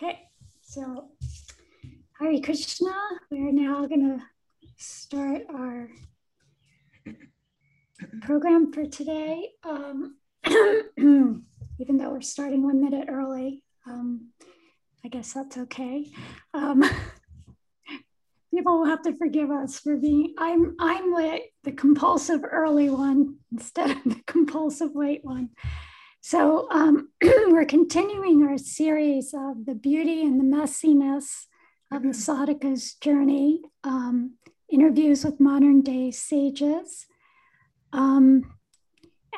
Okay, so Hare Krishna, we're now going to start our program for today. Um, even though we're starting one minute early, um, I guess that's okay. Um, people will have to forgive us for being. I'm I'm like the compulsive early one instead of the compulsive late one. So um, we're continuing our series of the beauty and the messiness of the sadhaka's journey, um, interviews with modern day sages. Um,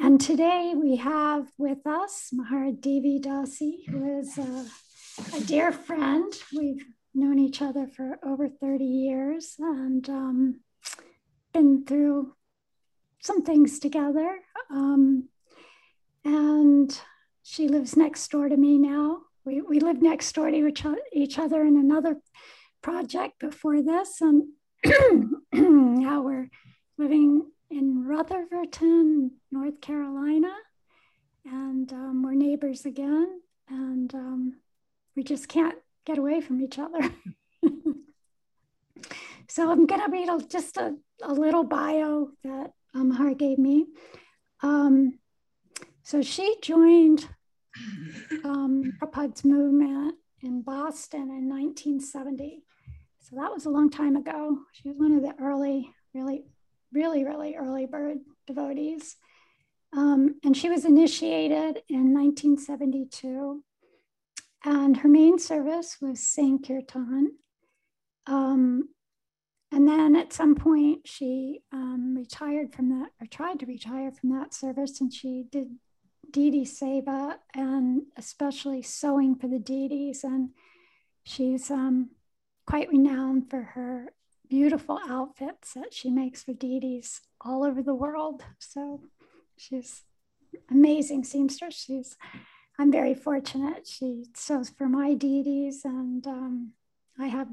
and today we have with us Mahara Devi Dasi, who is a, a, dear friend. We've known each other for over 30 years and um, been through some things together. Um, and she lives next door to me now. We, we lived next door to each, each other in another project before this, and now we're living in Rutherford, North Carolina, and um, we're neighbors again, and um, we just can't get away from each other. so I'm going to read a, just a, a little bio that um, gave me. Um, so she joined um, Prabhupada's movement in Boston in 1970. So that was a long time ago. She was one of the early, really, really, really early bird devotees. Um, and she was initiated in 1972. And her main service was Sankirtan. Um, and then at some point, she um, retired from that, or tried to retire from that service, and she did deity seva and especially sewing for the deities. And she's um, quite renowned for her beautiful outfits that she makes for deities all over the world. So she's amazing seamstress. She's I'm very fortunate. She sews for my deities, and um, I have,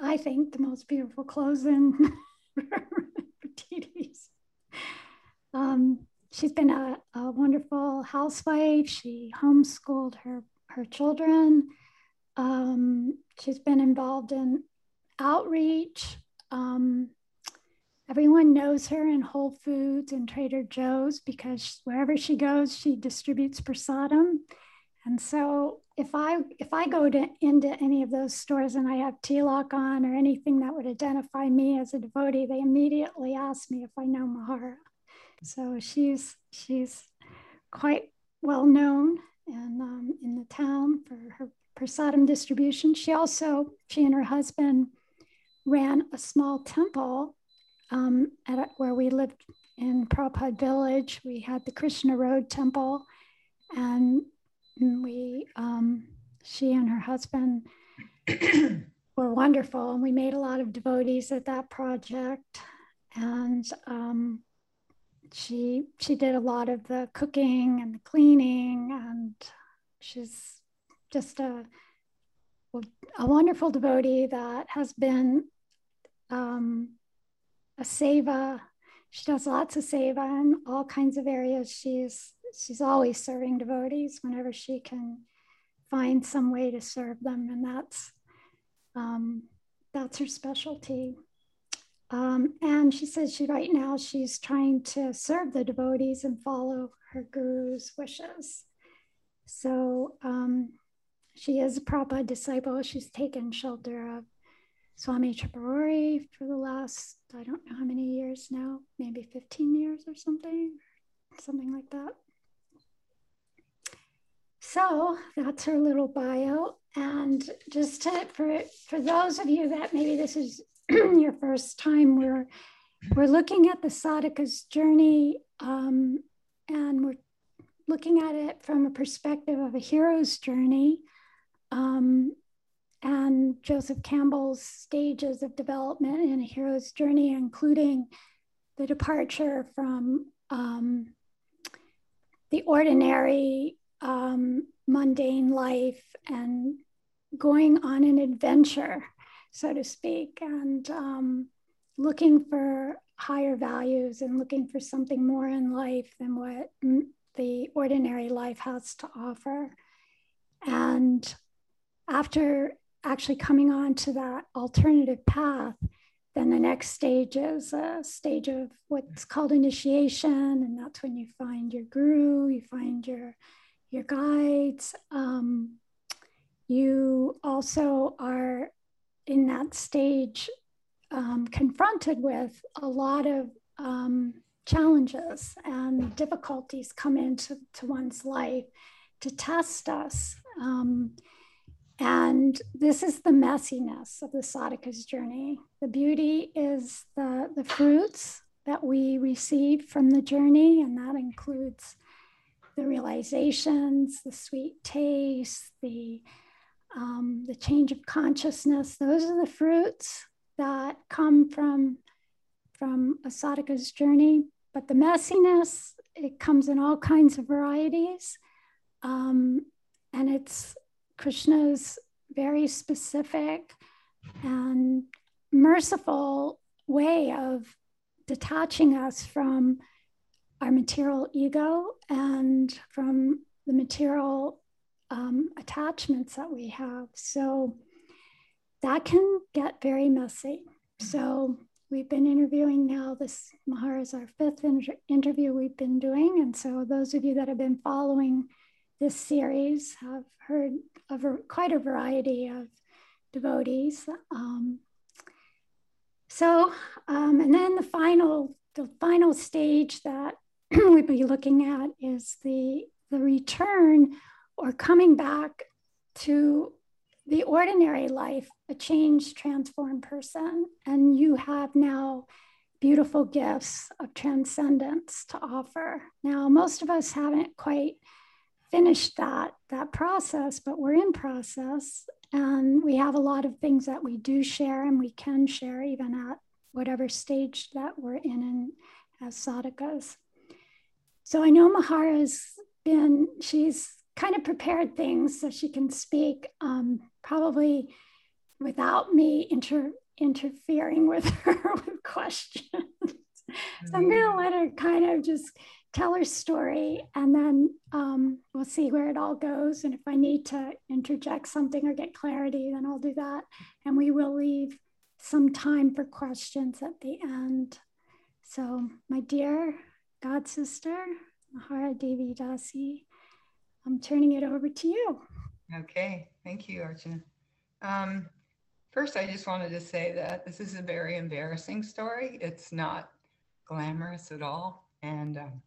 I think, the most beautiful clothes in for deities. Um, she's been a, a, wonderful housewife. She homeschooled her, her children. Um, she's been involved in outreach. Um, everyone knows her in Whole Foods and Trader Joe's because wherever she goes, she distributes prasadam. And so if I if I go to, into any of those stores and I have tilak on or anything that would identify me as a devotee, they immediately ask me if I know Mahara. So she's she's quite well known and um, in the town for her prasadam distribution. She also she and her husband ran a small temple um, at a, where we lived in Prabhupada Village. We had the Krishna Road Temple, and we um, she and her husband were wonderful, and we made a lot of devotees at that project. And um, she she did a lot of the cooking and the cleaning and she's just a a wonderful devotee that has been um, a seva. She does lots of seva in all kinds of areas. She's she's always serving devotees whenever she can find some way to serve them and that's um, that's her specialty um, and she says she right now she's trying to serve the devotees and follow her guru's wishes. So um, she is a Prabhupada disciple. She's taken shelter of Swami Tripurari for the last, I don't know how many years now, maybe 15 years or something, something like that. So that's her little bio. And just to, for, for those of you that maybe this is your first time, we're we're looking at the sadhaka's journey, um, and we're looking at it from a perspective of a hero's journey, um, and Joseph Campbell's stages of development in a hero's journey, including the departure from um, the ordinary um, mundane life and going on an adventure so to speak, and um, looking for higher values and looking for something more in life than what the ordinary life has to offer. And after actually coming on to that alternative path, then the next stage is a stage of what's called initiation, and that's when you find your guru, you find your your guides. Um, you also are in that stage um, confronted with a lot of um, challenges and difficulties come into to one's life to test us. Um, and this is the messiness of the sadhaka's journey. The beauty is the, the fruits that we receive from the journey, and that includes the realizations, the sweet taste, the um, the change of consciousness. Those are the fruits that come from from a sadhaka's journey. But the messiness, it comes in all kinds of varieties. Um, and it's Krishna's very specific and merciful way of detaching us from our material ego and from the material um, attachments that we have. So that can get very messy. So we've been interviewing now. This Mahara is our fifth inter- interview we've been doing. And so those of you that have been following this series have heard of a, quite a variety of devotees. Um, so, um, and then the final, the final stage that we'd be looking at is the, the return or coming back to the ordinary life, a changed, transformed person. And you have now beautiful gifts of transcendence to offer. Now, most of us haven't quite finished that, that process, but we're in process. And we have a lot of things that we do share and we can share even at whatever stage that we're in, in as sadhakas. So I know Mahara's been, she's kind of prepared things so she can speak um, probably without me inter- interfering with her with questions. so I'm going to let her kind of just tell her story and then um, we'll see where it all goes. And if I need to interject something or get clarity, then I'll do that. And we will leave some time for questions at the end. So, my dear God sister, Mahara Devi Dasi, I'm turning it over to you. Okay, thank you, Archana. Um, first, I just wanted to say that this is a very embarrassing story. It's not glamorous at all. And um,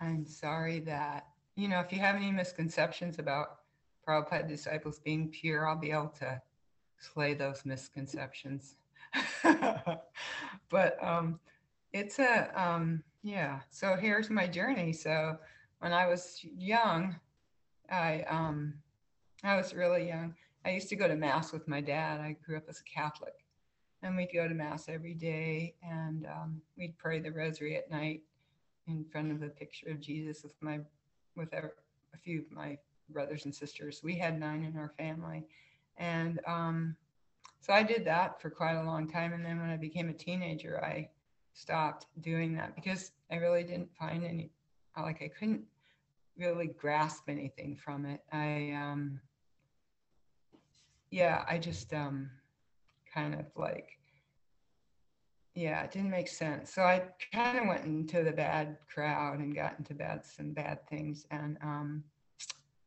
I'm sorry that, you know, if you have any misconceptions about Prabhupada disciples being pure, I'll be able to slay those misconceptions. but um, it's a, um, yeah, so here's my journey. So when I was young, I um, I was really young. I used to go to mass with my dad. I grew up as a Catholic, and we'd go to mass every day, and um, we'd pray the Rosary at night in front of the picture of Jesus with my with a, a few of my brothers and sisters. We had nine in our family, and um, so I did that for quite a long time. And then when I became a teenager, I stopped doing that because I really didn't find any like I couldn't really grasp anything from it. I, um, yeah, I just um, kind of like, yeah, it didn't make sense. So I kind of went into the bad crowd and got into bad some bad things. And um,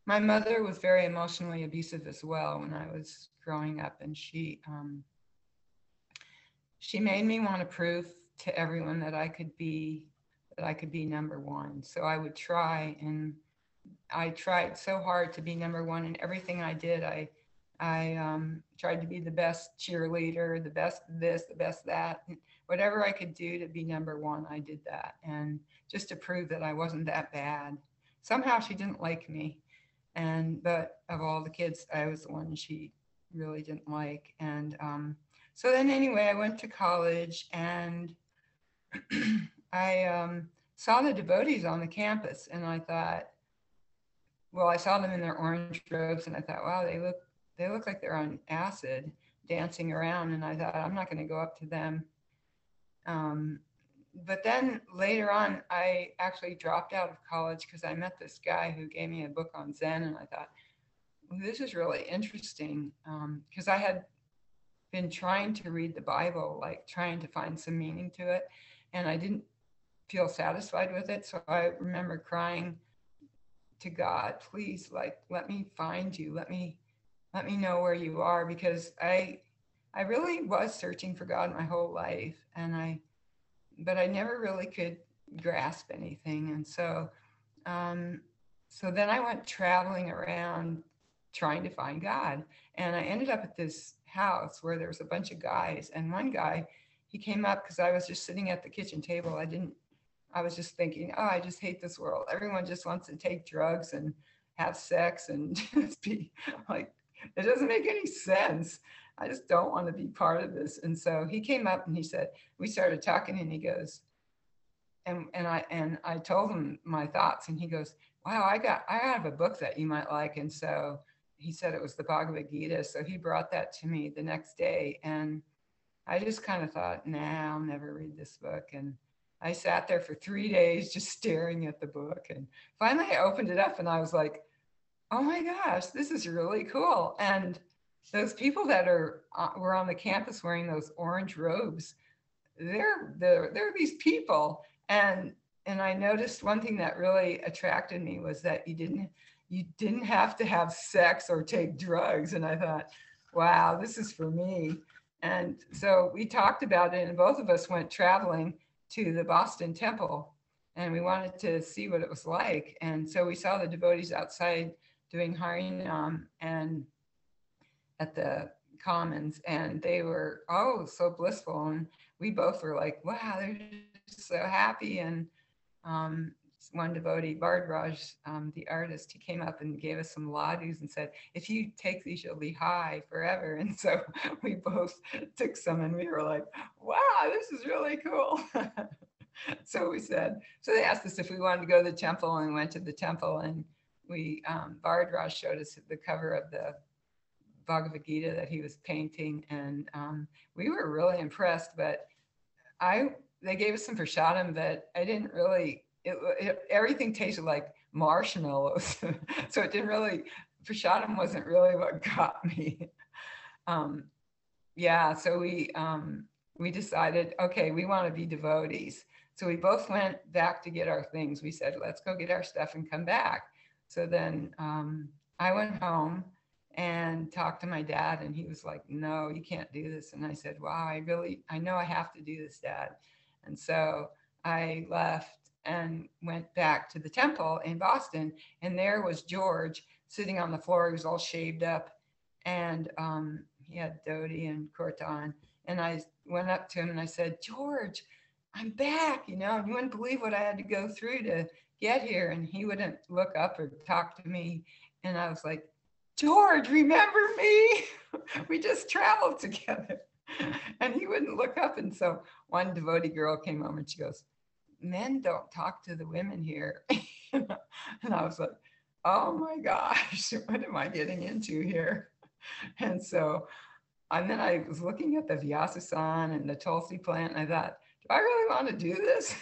my mother was very emotionally abusive as well when I was growing up, and she um, she made me want to prove to everyone that I could be that I could be number one. So I would try and I tried so hard to be number one in everything I did. I I um, tried to be the best cheerleader, the best this, the best that, whatever I could do to be number one. I did that, and just to prove that I wasn't that bad. Somehow she didn't like me, and but of all the kids, I was the one she really didn't like. And um, so then anyway, I went to college and I um, saw the devotees on the campus, and I thought well, I saw them in their orange robes and I thought, wow, they look they look like they're on acid dancing around. And I thought, I'm not going to go up to them. Um, but then later on, I actually dropped out of college because I met this guy who gave me a book on Zen. And I thought, this is really interesting because um, I had been trying to read the Bible, like trying to find some meaning to it, and I didn't feel satisfied with it. So I remember crying to God, please, like, let me find you. Let me, let me know where you are because I, I really was searching for God my whole life, and I, but I never really could grasp anything. And so, um, so then I went traveling around trying to find God, and I ended up at this house where there was a bunch of guys, and one guy, he came up because I was just sitting at the kitchen table. I didn't I was just thinking, oh, I just hate this world. Everyone just wants to take drugs and have sex and just be like, it doesn't make any sense. I just don't want to be part of this. And so he came up and he said, we started talking and he goes, and, and I and I told him my thoughts and he goes, wow, I got I have a book that you might like. And so he said it was the Bhagavad Gita. So he brought that to me the next day. And I just kind of thought, nah, I'll never read this book. And I sat there for three days just staring at the book. And finally I opened it up and I was like, oh my gosh, this is really cool. And those people that are uh, were on the campus wearing those orange robes, they're, they're, they're these people. And and I noticed one thing that really attracted me was that you didn't you didn't have to have sex or take drugs. And I thought, wow, this is for me. And so we talked about it, and both of us went traveling to the Boston Temple and we wanted to see what it was like. And so we saw the devotees outside doing Harinam and at the Commons, and they were oh so blissful. And we both were like, wow, they're so happy. And um, one devotee, Bharadraj, um, the artist, he came up and gave us some ladus and said, if you take these, you'll be high forever. And so we both took some and we were like, wow, this is really cool. so we said, so they asked us if we wanted to go to the temple and we went to the temple and we, um, Bharadraj showed us the cover of the Bhagavad Gita that he was painting. And um, we were really impressed, but I, they gave us some prasadam that I didn't really it, it, everything tasted like marshmallows. so it didn't really, prasadam wasn't really what got me. Um, yeah, so we um, we decided, okay, we want to be devotees. So we both went back to get our things. We said, let's go get our stuff and come back. So then um, I went home and talked to my dad, and he was like, no, you can't do this. And I said, wow, I really, I know I have to do this, dad. And so I left and went back to the temple in Boston. And there was George sitting on the floor. He was all shaved up and um, he had dhoti and kurta on. And I went up to him and I said, George, I'm back, you know, and you wouldn't believe what I had to go through to get here. And he wouldn't look up or talk to me. And I was like, George, remember me? we just traveled together. And he wouldn't look up. And so one devotee girl came home and she goes, men don't talk to the women here. and I was like, oh my gosh, what am I getting into here? And so, and then I was looking at the Vyasasan and the Tulsi plant, and I thought, do I really want to do this?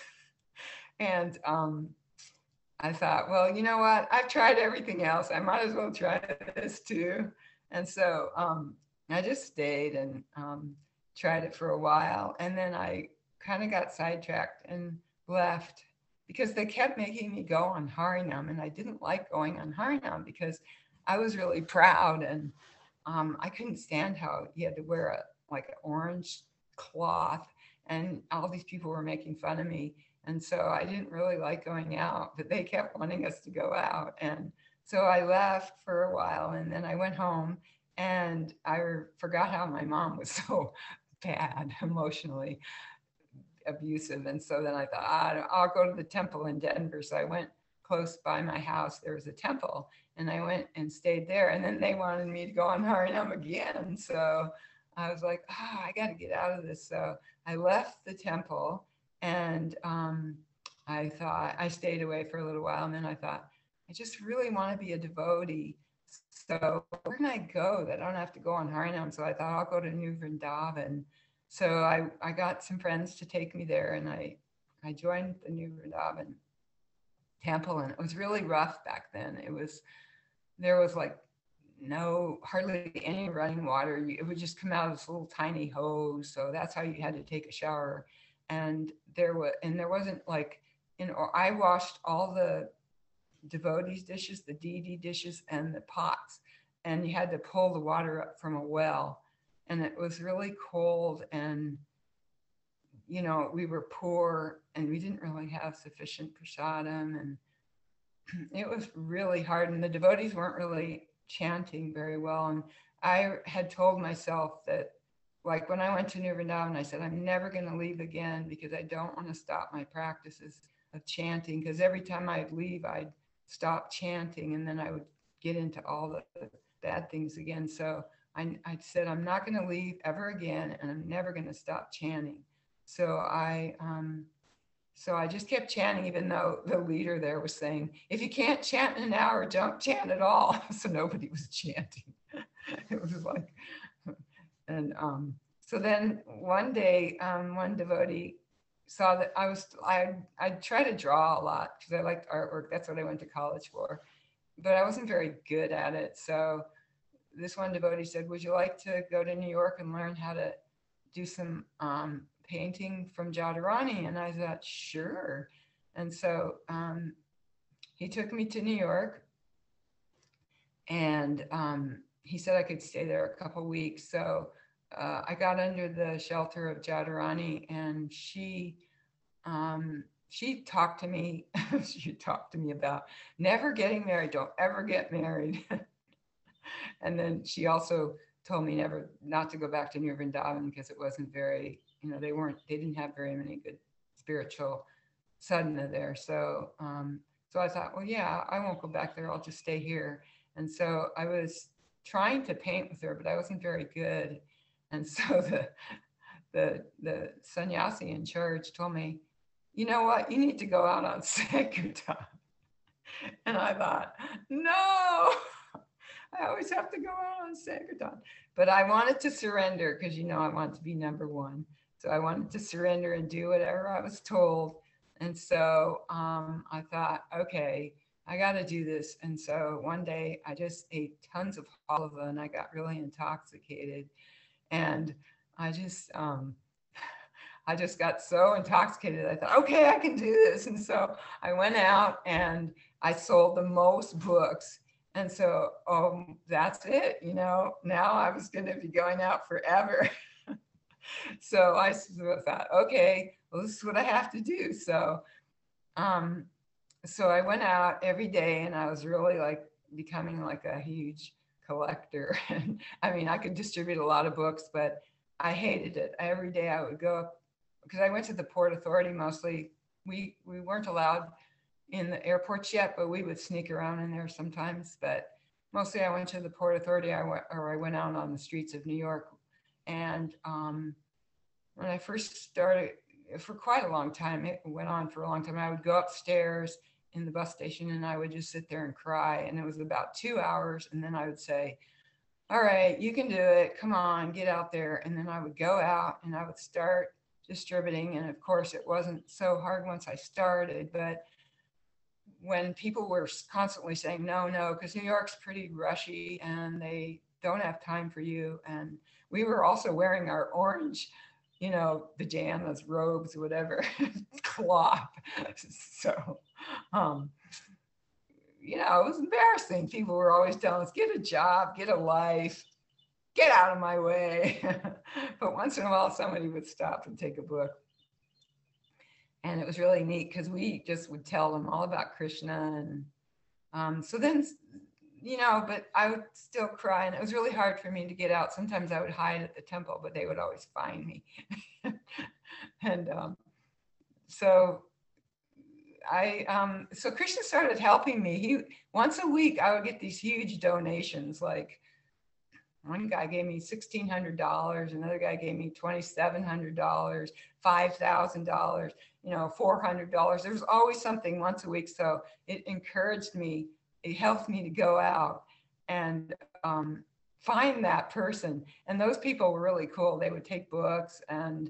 and um, I thought, well, you know what? I've tried everything else. I might as well try this too. And so um, I just stayed and um, tried it for a while. And then I kind of got sidetracked and left because they kept making me go on Harinam and I didn't like going on Harinam because I was really proud and um, I couldn't stand how you had to wear a like an orange cloth and all these people were making fun of me and so I didn't really like going out but they kept wanting us to go out and so I left for a while and then I went home and I forgot how my mom was so bad emotionally abusive. And so then I thought, ah, I'll go to the temple in Denver. So I went close by my house. There was a temple and I went and stayed there. And then they wanted me to go on Harinam again. So I was like, oh, I got to get out of this. So I left the temple and um, I thought, I stayed away for a little while. And then I thought, I just really want to be a devotee. So where can I go that I don't have to go on Harinam? So I thought I'll go to New Vrindavan so I, I got some friends to take me there and I, I joined the New Vrindavan temple and it was really rough back then. It was, there was like no hardly any running water. It would just come out of this little tiny hose. So that's how you had to take a shower. And there was and there wasn't like you know I washed all the devotees dishes, the DD dishes, and the pots, and you had to pull the water up from a well, and it was really cold and you know we were poor and we didn't really have sufficient prasadam and it was really hard and the devotees weren't really chanting very well. And i had told myself that like when i went to New Vrindavan, i said i'm never going to leave again because i don't want to stop my practices of chanting because every time i'd leave i'd stop chanting and then i would get into all the bad things again. So i, I said i'm not going to leave ever again and i'm never going to stop chanting so i um, so I just kept chanting, even though the leader there was saying, if you can't chant in an hour, don't chant at all. So nobody was chanting. it was like, and um, so then one day, um, one devotee saw that I was, I, I try to draw a lot because I liked artwork. That's what I went to college for, but I wasn't very good at it. So this one devotee said, would you like to go to New York and learn how to do some um, painting from Jadurani? And I thought, sure. And so um, he took me to New York and um, he said I could stay there a couple weeks. So uh, I got under the shelter of Jadurani and she, um, she talked to me, she talked to me about never getting married, don't ever get married. and then she also told me never not to go back to New Vrindavan because it wasn't very you know, they weren't, they didn't have very many good spiritual sadhana there. So, um, so I thought, well, yeah, I won't go back there. I'll just stay here. And so I was trying to paint with her, but I wasn't very good. And so the, the, the sannyasi in charge told me, you know what, you need to go out on Sankirtan. And I thought, no, I always have to go out on Sankirtan. But I wanted to surrender because, you know, I want to be number one. So I wanted to surrender and do whatever I was told. And so um, I thought, okay, I got to do this. And so one day I just ate tons of halva and I got really intoxicated. And I just, um, I just got so intoxicated. I thought, okay, I can do this. And so I went out and I sold the most books. And so, um, that's it. You know, now I was going to be going out forever. so I thought, okay, well, this is what I have to do. So, um, so I went out every day and I was really like becoming like a huge collector. And I mean, I could distribute a lot of books, but I hated it. Every day I would go up because I went to the Port Authority mostly. We, we weren't allowed in the airports yet, but we would sneak around in there sometimes. But mostly I went to the Port Authority I went, or I went out on the streets of New York and um, when I first started, for quite a long time, it went on for a long time. I would go upstairs in the bus station and I would just sit there and cry. And it was about two hours. And then I would say, All right, you can do it. Come on, get out there. And then I would go out and I would start distributing. And of course, it wasn't so hard once I started, but when people were constantly saying no, no, because New York's pretty rushy and they don't have time for you. And we were also wearing our orange, you know, pajamas, robes, whatever, cloth. So, um, you know, it was embarrassing. People were always telling us, get a job, get a life, get out of my way. but once in a while, somebody would stop and take a book. And it was really neat because we just would tell them all about Krishna. And um, so then you know, but I would still cry. And it was really hard for me to get out. Sometimes I would hide at the temple, but they would always find me. and um, so I, um, so Krishna started helping me. He, once a week, I would get these huge donations. Like one guy gave me $1,600, another guy gave me $2,700, $5,000, you know, $400. There was always something once a week. So it encouraged me it helped me to go out and um, find that person. And those people were really cool. They would take books and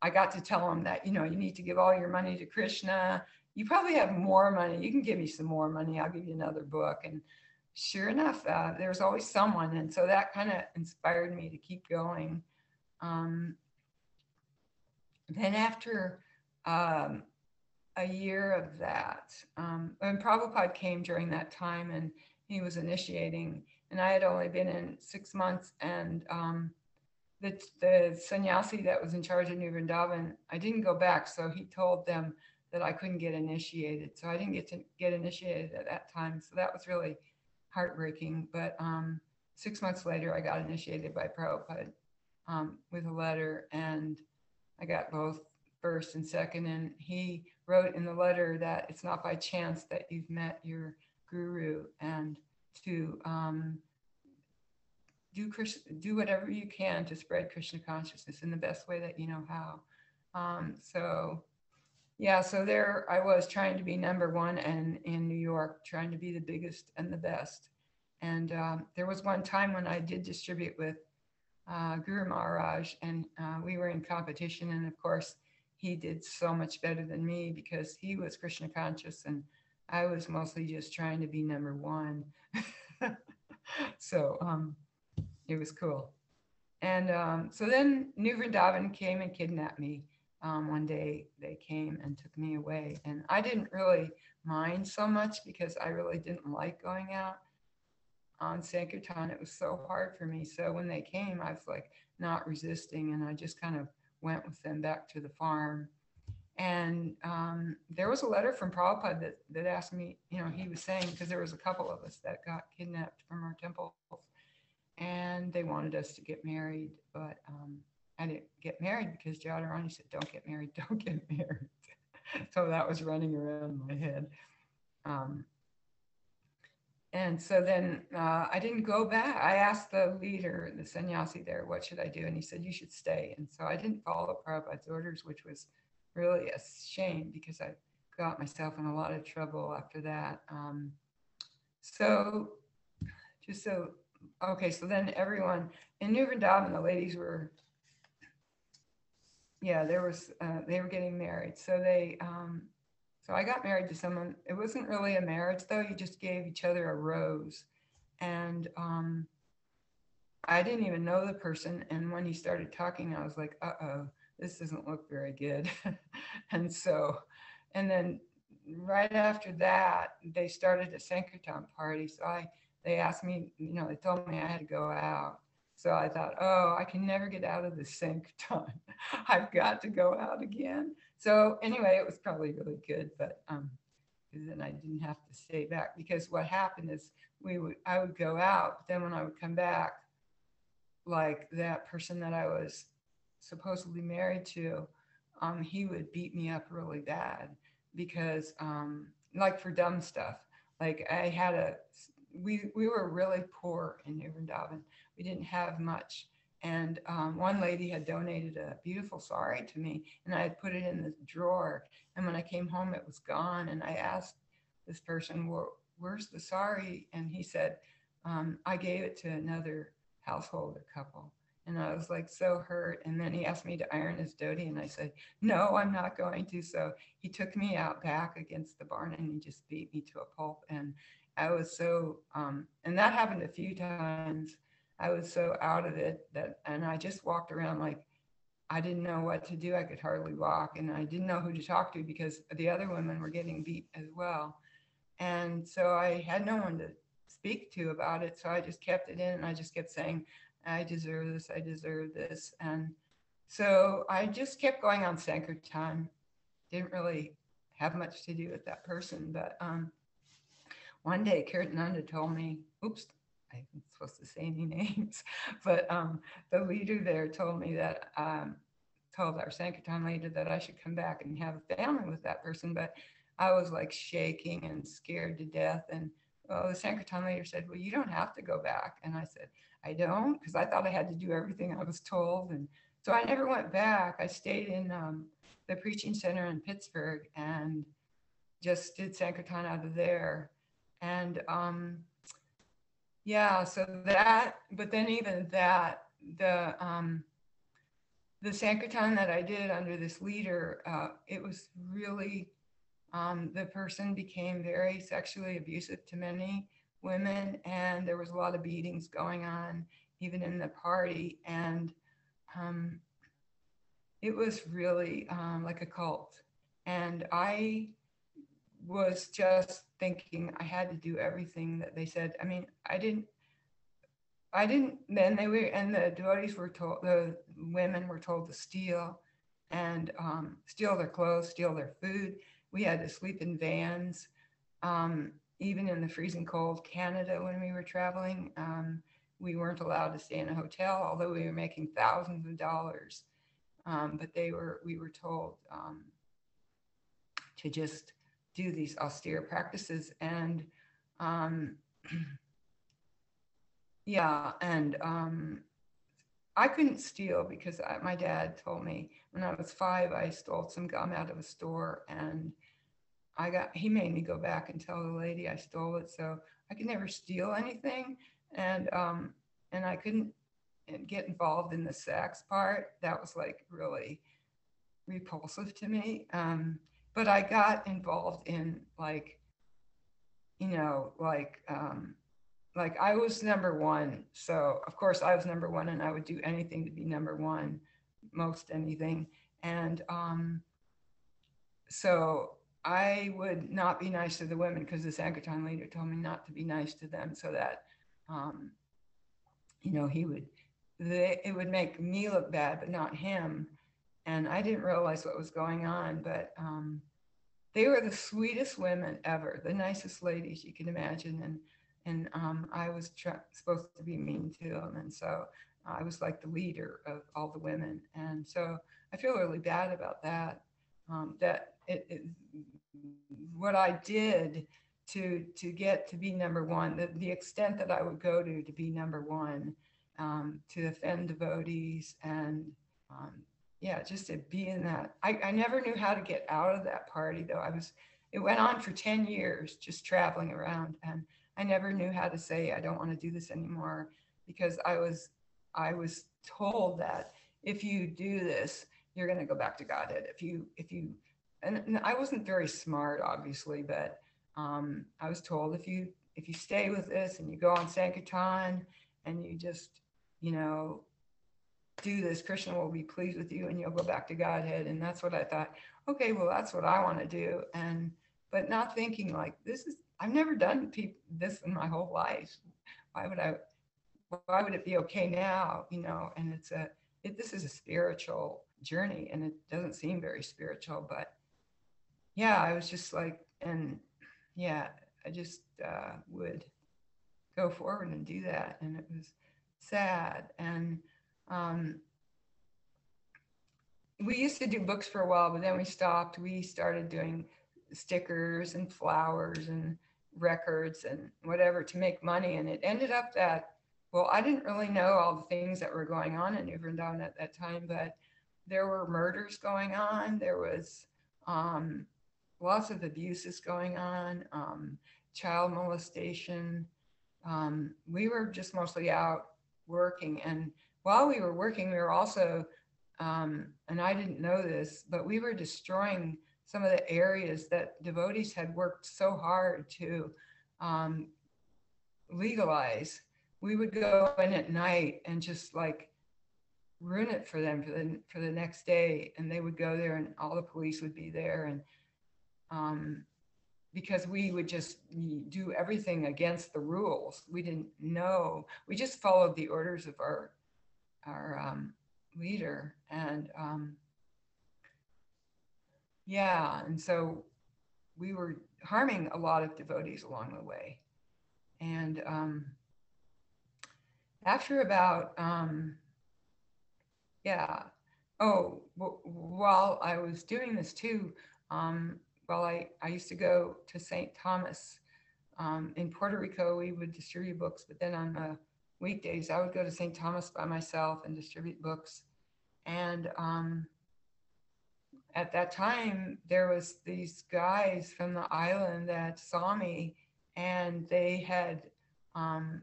I got to tell them that, you know, you need to give all your money to Krishna. You probably have more money. You can give me some more money. I'll give you another book. And sure enough, uh, there was always someone. And so that kind of inspired me to keep going. Um, then after um, a year of that, um, and Prabhupada came during that time and he was initiating, and I had only been in six months. And um, the, the sannyasi that was in charge of New Vrindavan, I didn't go back. So he told them that I couldn't get initiated. So I didn't get to get initiated at that time. So that was really heartbreaking. But um, six months later, I got initiated by Prabhupada um, with a letter, and I got both first and second. And he wrote in the letter that it's not by chance that you've met your guru, and to um, do Krishna, do whatever you can to spread Krishna consciousness in the best way that you know how. Um, so yeah, so there I was trying to be number one and in New York, trying to be the biggest and the best. And um, there was one time when I did distribute with uh, Guru Maharaj, and uh, we were in competition. And of course, he did so much better than me because he was Krishna conscious, and I was mostly just trying to be number one. so um, it was cool. And um, so then New Vrindavan came and kidnapped me um, one day they came and took me away. And I didn't really mind so much because I really didn't like going out on Sankirtan. It was so hard for me. So when they came, I was like not resisting and I just kind of went with them back to the farm. And um, there was a letter from Prabhupada that, that asked me, you know, he was saying, because there was a couple of us that got kidnapped from our temples and they wanted us to get married, but um, I didn't get married because Jadurani said, don't get married, don't get married. so that was running around my head. Um, and so then uh, I didn't go back. I asked the leader, the sannyasi there, what should I do? And he said, you should stay. And so I didn't follow Prabhupada's orders, which was really a shame because I got myself in a lot of trouble after that. Um, so just so, okay, so then everyone in New Vrindavan, the ladies were yeah, there was, uh, they were getting married. So they, um, so I got married to someone. It wasn't really a marriage though. You just gave each other a rose. And um, I didn't even know the person. And when he started talking, I was like, uh oh, this doesn't look very good. and so, and then right after that, they started a Sankirtan party. So I, they asked me, you know, they told me I had to go out. So I thought, oh, I can never get out of the time. I've got to go out again. So anyway, it was probably really good, but um, then I didn't have to stay back because what happened is we would I would go out, but then when I would come back, like that person that I was supposedly married to, um, he would beat me up really bad because um, like for dumb stuff. Like I had a we we were really poor in New Vrindavan we didn't have much. And um, one lady had donated a beautiful sari to me, and I had put it in the drawer. And when I came home, it was gone. And I asked this person, well, "Where's the sari?" And he said, um, "I gave it to another household householder couple." And I was like so hurt. And then he asked me to iron his dhoti, and I said, "No, I'm not going to." So he took me out back against the barn, and he just beat me to a pulp. And I was so, um, and that happened a few times I was so out of it that, and I just walked around like I didn't know what to do. I could hardly walk, and I didn't know who to talk to because the other women were getting beat as well. And so I had no one to speak to about it. So I just kept it in, and I just kept saying, "I deserve this. I deserve this." And so I just kept going on Sankirtan. Didn't really have much to do with that person, but um, one day Kirtananda told me, "Oops, I'm supposed to say any names, but um, the leader there told me that, um, told our Sankirtan leader that I should come back and have a family with that person. But I was like shaking and scared to death. And well, the Sankirtan leader said, Well, you don't have to go back. And I said, I don't, because I thought I had to do everything I was told. And so I never went back. I stayed in um, the preaching center in Pittsburgh and just did Sankirtan out of there. And um, yeah so that but then even that the um the sankirtan that i did under this leader uh, it was really um, the person became very sexually abusive to many women, and there was a lot of beatings going on, even in the party. And um, it was really um, like a cult. And I was just thinking I had to do everything that they said. I mean, I didn't. I didn't. Then they were, and the devotees were told. The women were told to steal, and um, steal their clothes, steal their food. We had to sleep in vans, um, even in the freezing cold Canada when we were traveling. Um, we weren't allowed to stay in a hotel, although we were making thousands of dollars. Um, but they were, we were told um, to just do these austere practices. And um, yeah, and um, I couldn't steal because I, my dad told me when I was five, I stole some gum out of a store and I got, he made me go back and tell the lady I stole it. So I could never steal anything. And, um, and I couldn't get involved in the sex part. That was like really repulsive to me. Um, but I got involved in like, you know, like, um, like I was number one. So of course I was number one and I would do anything to be number one, most anything. And um, so I would not be nice to the women because the Sankirtan leader told me not to be nice to them so that, um, you know, he would, they, it would make me look bad, but not him. And I didn't realize what was going on, but um, they were the sweetest women ever, the nicest ladies you can imagine. And and um, I was supposed to be mean to them, and so I was like the leader of all the women, and so I feel really bad about that. Um, that it, it, what I did to to get to be number one, the, the extent that I would go to to be number one, um, to offend devotees, and um, yeah, just to be in that. I, I never knew how to get out of that party though. I was. It went on for ten years, just traveling around and I never knew how to say I don't want to do this anymore because I was I was told that if you do this, you're going to go back to Godhead. If you if you and, and I wasn't very smart, obviously, but um, I was told if you if you stay with this and you go on Sankirtan and you just you know do this, Krishna will be pleased with you and you'll go back to Godhead. And that's what I thought. Okay, well that's what I want to do. And but not thinking like this is I've never done this in my whole life. Why would I? Why would it be okay now? You know, and it's a it, this is a spiritual journey, and it doesn't seem very spiritual, but yeah, I was just like, and yeah, I just uh, would go forward and do that, and it was sad. And um, we used to do books for a while, but then we stopped. We started doing stickers and flowers and records and whatever to make money. And it ended up that, well, I didn't really know all the things that were going on in New at that time, but there were murders going on. There was um, lots of abuses going on, um, child molestation. Um, we were just mostly out working. And while we were working, we were also, um, and I didn't know this, but we were destroying some of the areas that devotees had worked so hard to um, legalize, we would go in at night and just like ruin it for them for the for the next day. And they would go there, and all the police would be there, and um, because we would just do everything against the rules. We didn't know. We just followed the orders of our our um, leader, and um, yeah. And so we were harming a lot of devotees along the way. And um, after about, um, yeah, oh, w- while I was doing this too, um, well, I, I used to go to St. Thomas um, in Puerto Rico. We would distribute books, but then on the weekdays, I would go to St. Thomas by myself and distribute books. And um, at that time there was these guys from the island that saw me and they had um,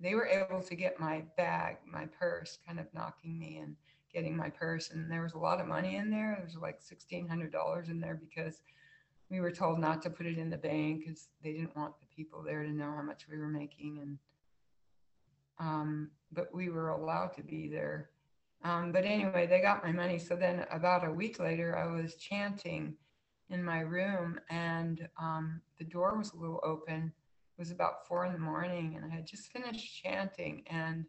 they were able to get my bag my purse kind of knocking me and getting my purse and there was a lot of money in there there was like $1600 in there because we were told not to put it in the bank because they didn't want the people there to know how much we were making and um, but we were allowed to be there. Um, but anyway, they got my money. So then about a week later, I was chanting in my room and um, the door was a little open. It was about four in the morning and I had just finished chanting and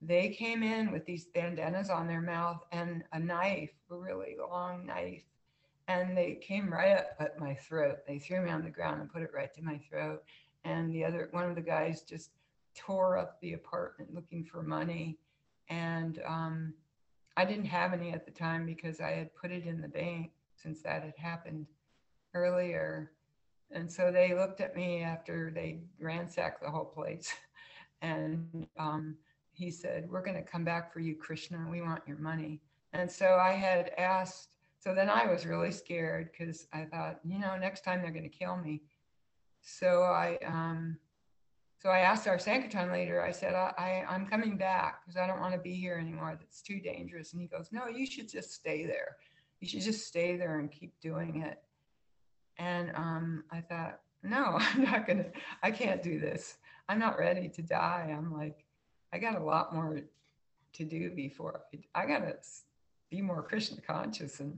they came in with these bandanas on their mouth and a knife, a really long knife. And they came right up at my throat. They threw me on the ground and put it right to my throat. And the other, one of the guys just tore up the apartment looking for money. And um, I didn't have any at the time because I had put it in the bank since that had happened earlier. And so they looked at me after they ransacked the whole place. And um, he said, We're going to come back for you, Krishna. We want your money. And so I had asked, so then I was really scared because I thought, you know, next time they're going to kill me. So I, um, so I asked our Sankirtan leader, I said, I, I, am coming back because I don't want to be here anymore. That's too dangerous. And he goes, No, you should just stay there. You should just stay there and keep doing it. And um, I thought, No, I'm not going to, I can't do this. I'm not ready to die. I'm like, I got a lot more to do before I, I got to be more Krishna conscious. And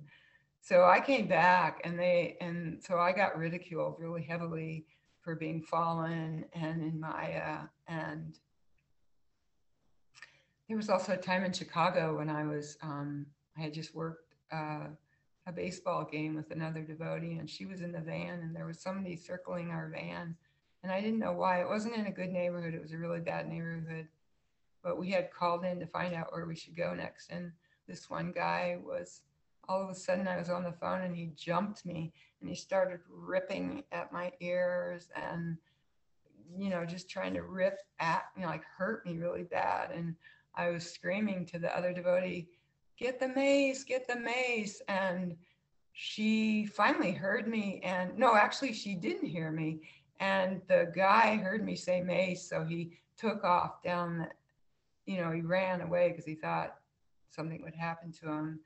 so I came back and they, and so I got ridiculed really heavily for being fallen and in Maya. And there was also a time in Chicago when I was, um, I had just worked uh, a baseball game with another devotee, and she was in the van, and there was somebody circling our van. And I didn't know why. It wasn't in a good neighborhood, it was a really bad neighborhood. But we had called in to find out where we should go next. And this one guy was all of a sudden I was on the phone and he jumped me and he started ripping at my ears and you know just trying to rip at me like hurt me really bad. And I was screaming to the other devotee get the mace get the mace. And she finally heard me and no actually she didn't hear me. And the guy heard me say mace so he took off down the you know he ran away because he thought something would happen to him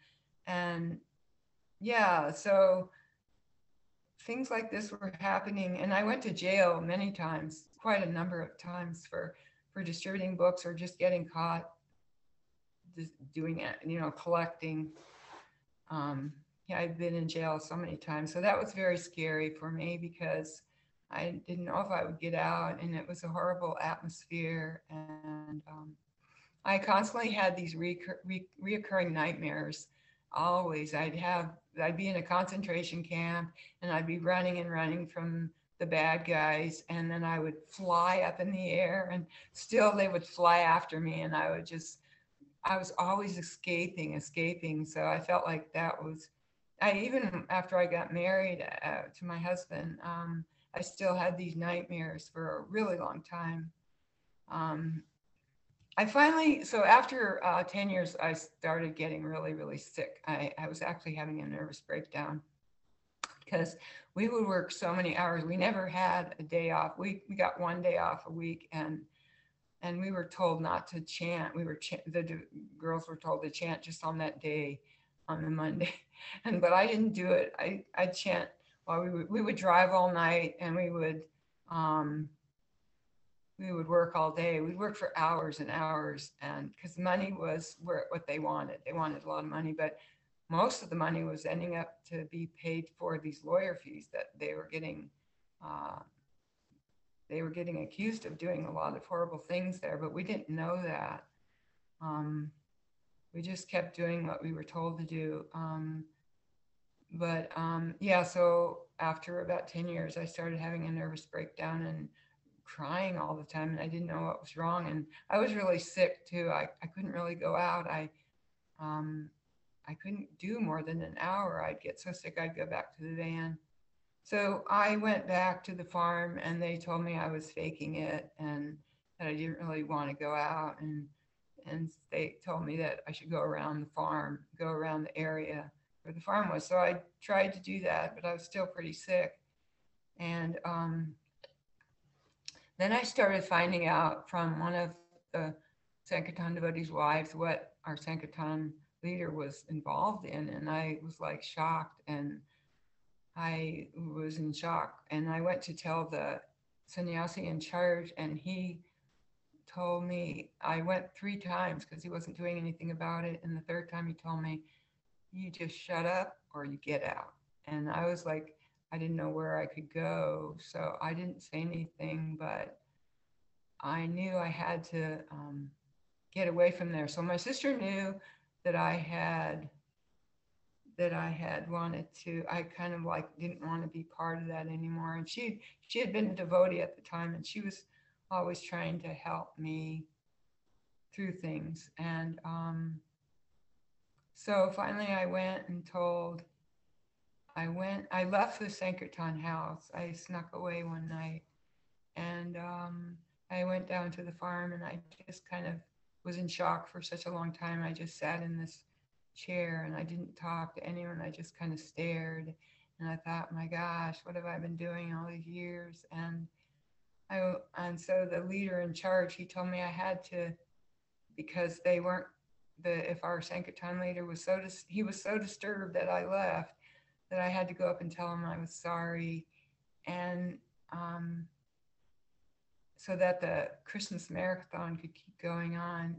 and yeah, so things like this were happening. And I went to jail many times, quite a number of times for, for distributing books or just getting caught just doing it, you know, collecting. Um, yeah, I've been in jail so many times. So that was very scary for me because I didn't know if I would get out and it was a horrible atmosphere. And um, I constantly had these recur- re- reoccurring nightmares always i'd have i'd be in a concentration camp and i'd be running and running from the bad guys and then i would fly up in the air and still they would fly after me and i would just i was always escaping escaping. So i felt like that was i even after i got married uh, to my husband um, i still had these nightmares for a really long time. Um, I finally, so after uh, 10 years, I started getting really, really sick. I, I was actually having a nervous breakdown because we would work so many hours. We never had a day off. We, we got one day off a week and and we were told not to chant. We were ch- the d- girls were told to chant just on that day, on the Monday, and but I didn't do it. I I chant while we would we would drive all night and we would um, we would work all day. We'd work for hours and hours, and because money was what they wanted. They wanted a lot of money, but most of the money was ending up to be paid for these lawyer fees that they were getting. Uh, they were getting accused of doing a lot of horrible things there, but we didn't know that. Um, we just kept doing what we were told to do. Um, but um, yeah, so after about 10 years, I started having a nervous breakdown and crying all the time and I didn't know what was wrong. And I was really sick too. I, I couldn't really go out. I, um, I couldn't do more than an hour. I'd get so sick, I'd go back to the van. So I went back to the farm and they told me I was faking it and that I didn't really want to go out. And, and they told me that I should go around the farm, go around the area where the farm was. So I tried to do that, but I was still pretty sick. And um, then I started finding out from one of the Sankirtan devotees' wives what our Sankirtan leader was involved in. And I was like shocked and I was in shock. And I went to tell the sannyasi in charge, and he told me I went three times because he wasn't doing anything about it. And the third time he told me, you just shut up or you get out. And I was like, I didn't know where I could go. So I didn't say anything, but I knew I had to um, get away from there. So my sister knew that I had that I had wanted to, I kind of like didn't want to be part of that anymore. And she she had been a devotee at the time and she was always trying to help me through things. And um, so finally I went and told, I went, I left the Sankirtan house. I snuck away one night and um, I went down to the farm and I just kind of was in shock for such a long time. I just sat in this chair and I didn't talk to anyone. I just kind of stared and I thought, my gosh, what have I been doing all these years? And I, and so the leader in charge, he told me I had to, because they weren't the, if our Sankirtan leader was so, dis, he was so disturbed that I left that I had to go up and tell him I was sorry. And um, so that the Christmas marathon could keep going on.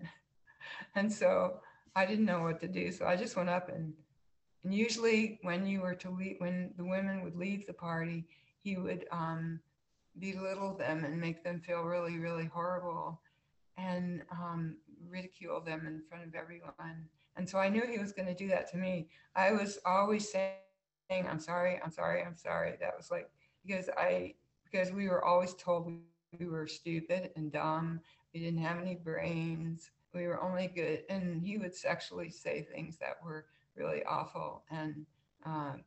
and so I didn't know what to do. So I just went up and, and usually when you were to leave, when the women would leave the party, he would, um, belittle them and make them feel really, really horrible and um, ridicule them in front of everyone. And so I knew he was going to do that to me. I was always saying, I'm sorry, I'm sorry, I'm sorry. That was like, because I, because we were always told we, we were stupid and dumb. We didn't have any brains. We were only good. And he would sexually say things that were really awful. And um,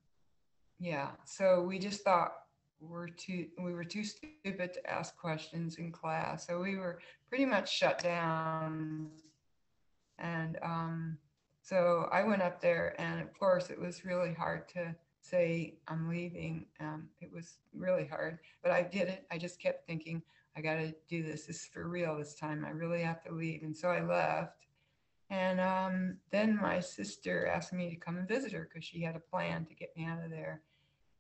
yeah, so we just thought we were too we were too stupid to ask questions in class so we were pretty much shut down and um, so i went up there and of course it was really hard to say i'm leaving um, it was really hard but i did it. I just kept thinking i got to do this. This is for real this time. I really have to leave. And so i left. And um, then my sister asked me to come and visit her because she had a plan to get me out of there.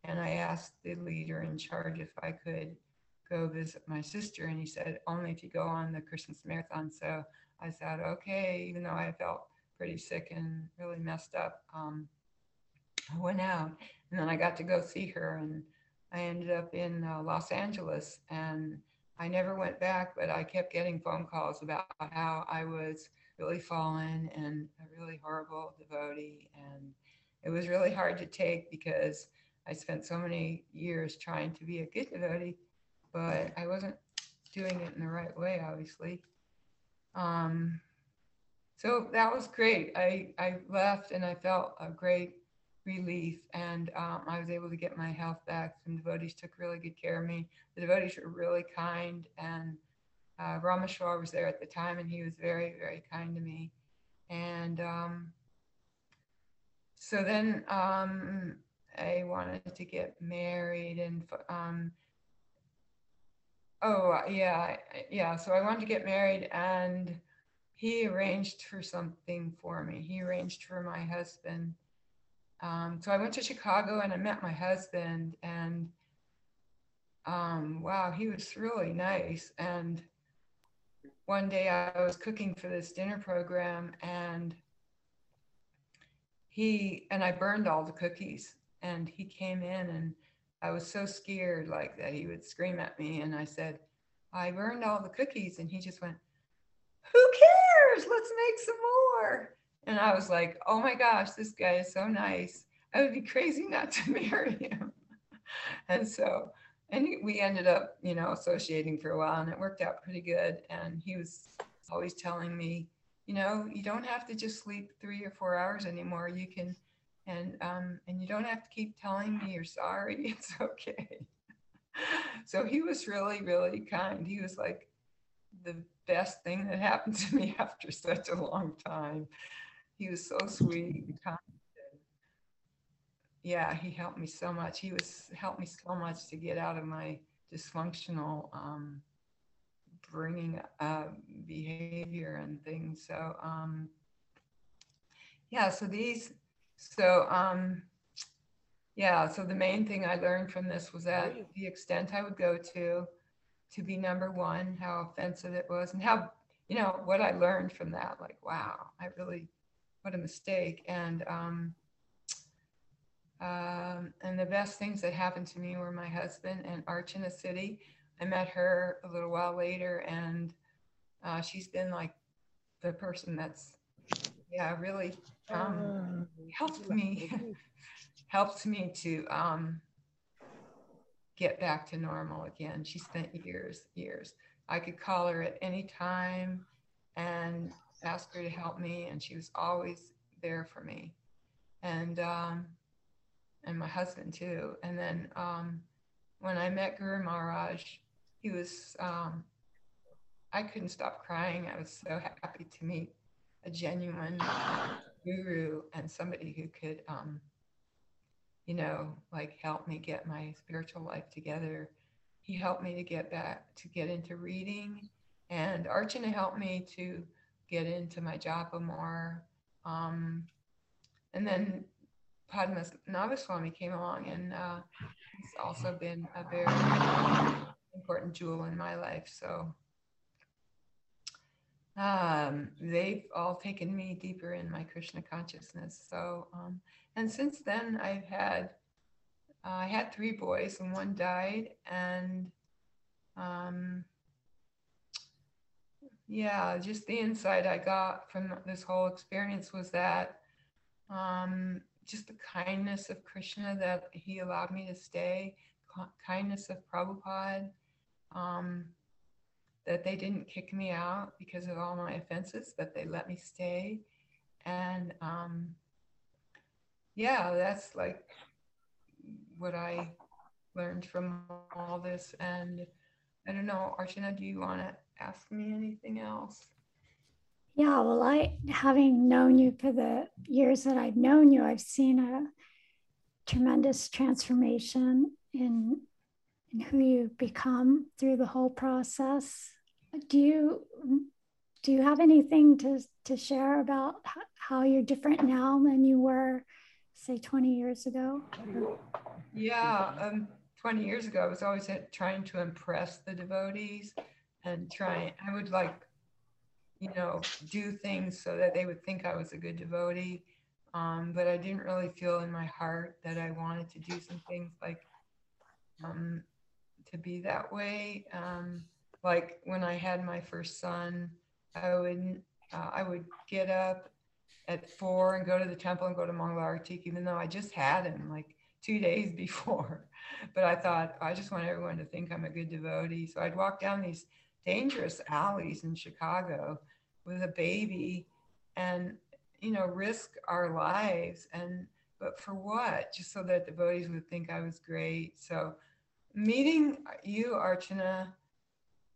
And I asked the leader in charge if I could go visit my sister, and he said, only if you go on the Christmas marathon. So I said, okay, even though I felt pretty sick and really messed up. Um, I went out, and then I got to go see her, and I ended up in uh, Los Angeles, and I never went back, but I kept getting phone calls about how I was really fallen and a really horrible devotee, and it was really hard to take because I spent so many years trying to be a good devotee, but I wasn't doing it in the right way, obviously. Um, so that was great. I, I left and I felt a great relief and um, I was able to get my health back. Some devotees took really good care of me. The devotees were really kind and uh, Rameshwar was there at the time and he was very, very kind to me. And um, so then um, I wanted to get married and um oh yeah yeah so I wanted to get married and he arranged for something for me he arranged for my husband um, so I went to Chicago and I met my husband and um, wow he was really nice and one day I was cooking for this dinner program and he and I burned all the cookies and he came in and I was so scared like that he would scream at me and I said, I burned all the cookies and he just went, who cares? Let's make some more. And I was like, oh my gosh, this guy is so nice. I would be crazy not to marry him. and so, and we ended up, you know, associating for a while and it worked out pretty good. And he was always telling me, you know, you don't have to just sleep three or four hours anymore. You can and um, and you don't have to keep telling me you're sorry. It's okay. so he was really, really kind. He was like the best thing that happened to me after such a long time. He was so sweet and kind. Yeah, he helped me so much. He was helped me so much to get out of my dysfunctional um, bringing uh, behavior and things. So um, yeah, so these so, um, yeah, so the main thing I learned from this was that the extent I would go to, to be number one, how offensive it was, and how, you know, what I learned from that. Like, wow, I really, what a mistake. And, um, um, and the best things that happened to me were my husband and Archana Siddhi. I met her a little while later, and uh, she's been like the person that's, yeah, really um, helped me, helped me to um, get back to normal again. She spent years, years. I could call her at any time and ask her to help me, and she was always there for me. And um, and my husband too. And then um, when I met Guru Maharaj, he was um, I couldn't stop crying. I was so happy to meet a genuine guru and somebody who could um, you know, like help me get my spiritual life together. He helped me to get back to get into reading, and Archana helped me to get into my japa more. Um, and then Padmanabha Swami came along, and uh, he's also been a very important jewel in my life. So um, they've all taken me deeper in my Krishna consciousness. So um, and since then I've had uh, I had three boys and one died and um, yeah just the insight I got from this whole experience was that um, just the kindness of Krishna that he allowed me to stay kindness of Prabhupada um, that they didn't kick me out because of all my offenses, but they let me stay. And um, yeah, that's like what I learned from all this. And I don't know, Archana, do you want to ask me anything else? Yeah, well, I, having known you for the years that I've known you, I've seen a tremendous transformation in, in who you become through the whole process. Do you do you have anything to, to share about how you're different now than you were say 20 years ago? Yeah, um, 20 years ago, I was always trying to impress the devotees and trying, I would like, you know, do things so that they would think I was a good devotee. Um, but I didn't really feel in my heart that I wanted to do some things like um, to be that way. Um, like when I had my first son, I would uh, I would get up at four and go to the temple and go to Mangalarti, even though I just had him like two days before. But I thought, I just want everyone to think I'm a good devotee. So I'd walk down these dangerous alleys in Chicago with a baby and, you know, risk our lives. And, but for what? Just so that devotees would think I was great. So meeting you, Archana,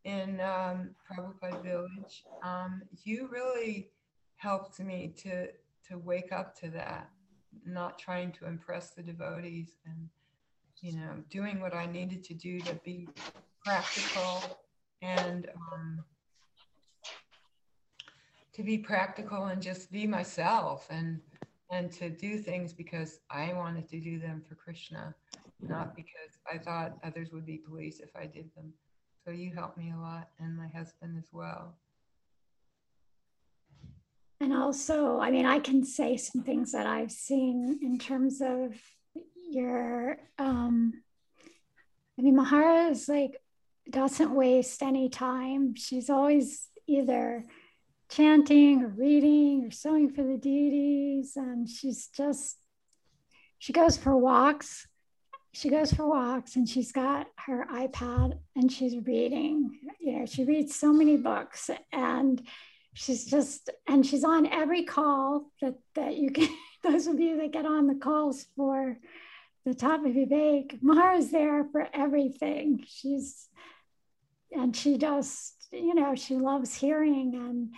in um, Prabhupada Village, um, you really helped me to to wake up to that, not trying to impress the devotees and you know doing what I needed to do to be practical and um, to be practical and just be myself and and to do things because I wanted to do them for Krishna, not because I thought others would be pleased if I did them. So you helped me a lot and my husband as well. And also, I mean, I can say some things that I've seen in terms of your, um, I mean, Mahara is like, doesn't waste any time. She's always either chanting or reading or sewing for the deities. And she's just, she goes for walks. She goes for walks and she's got her iPad and she's reading. You know, she reads so many books and she's just and she's on every call that that you can those of you that get on the calls for the top of Vivek, Mahara's there for everything. She's and she just, you know, she loves hearing and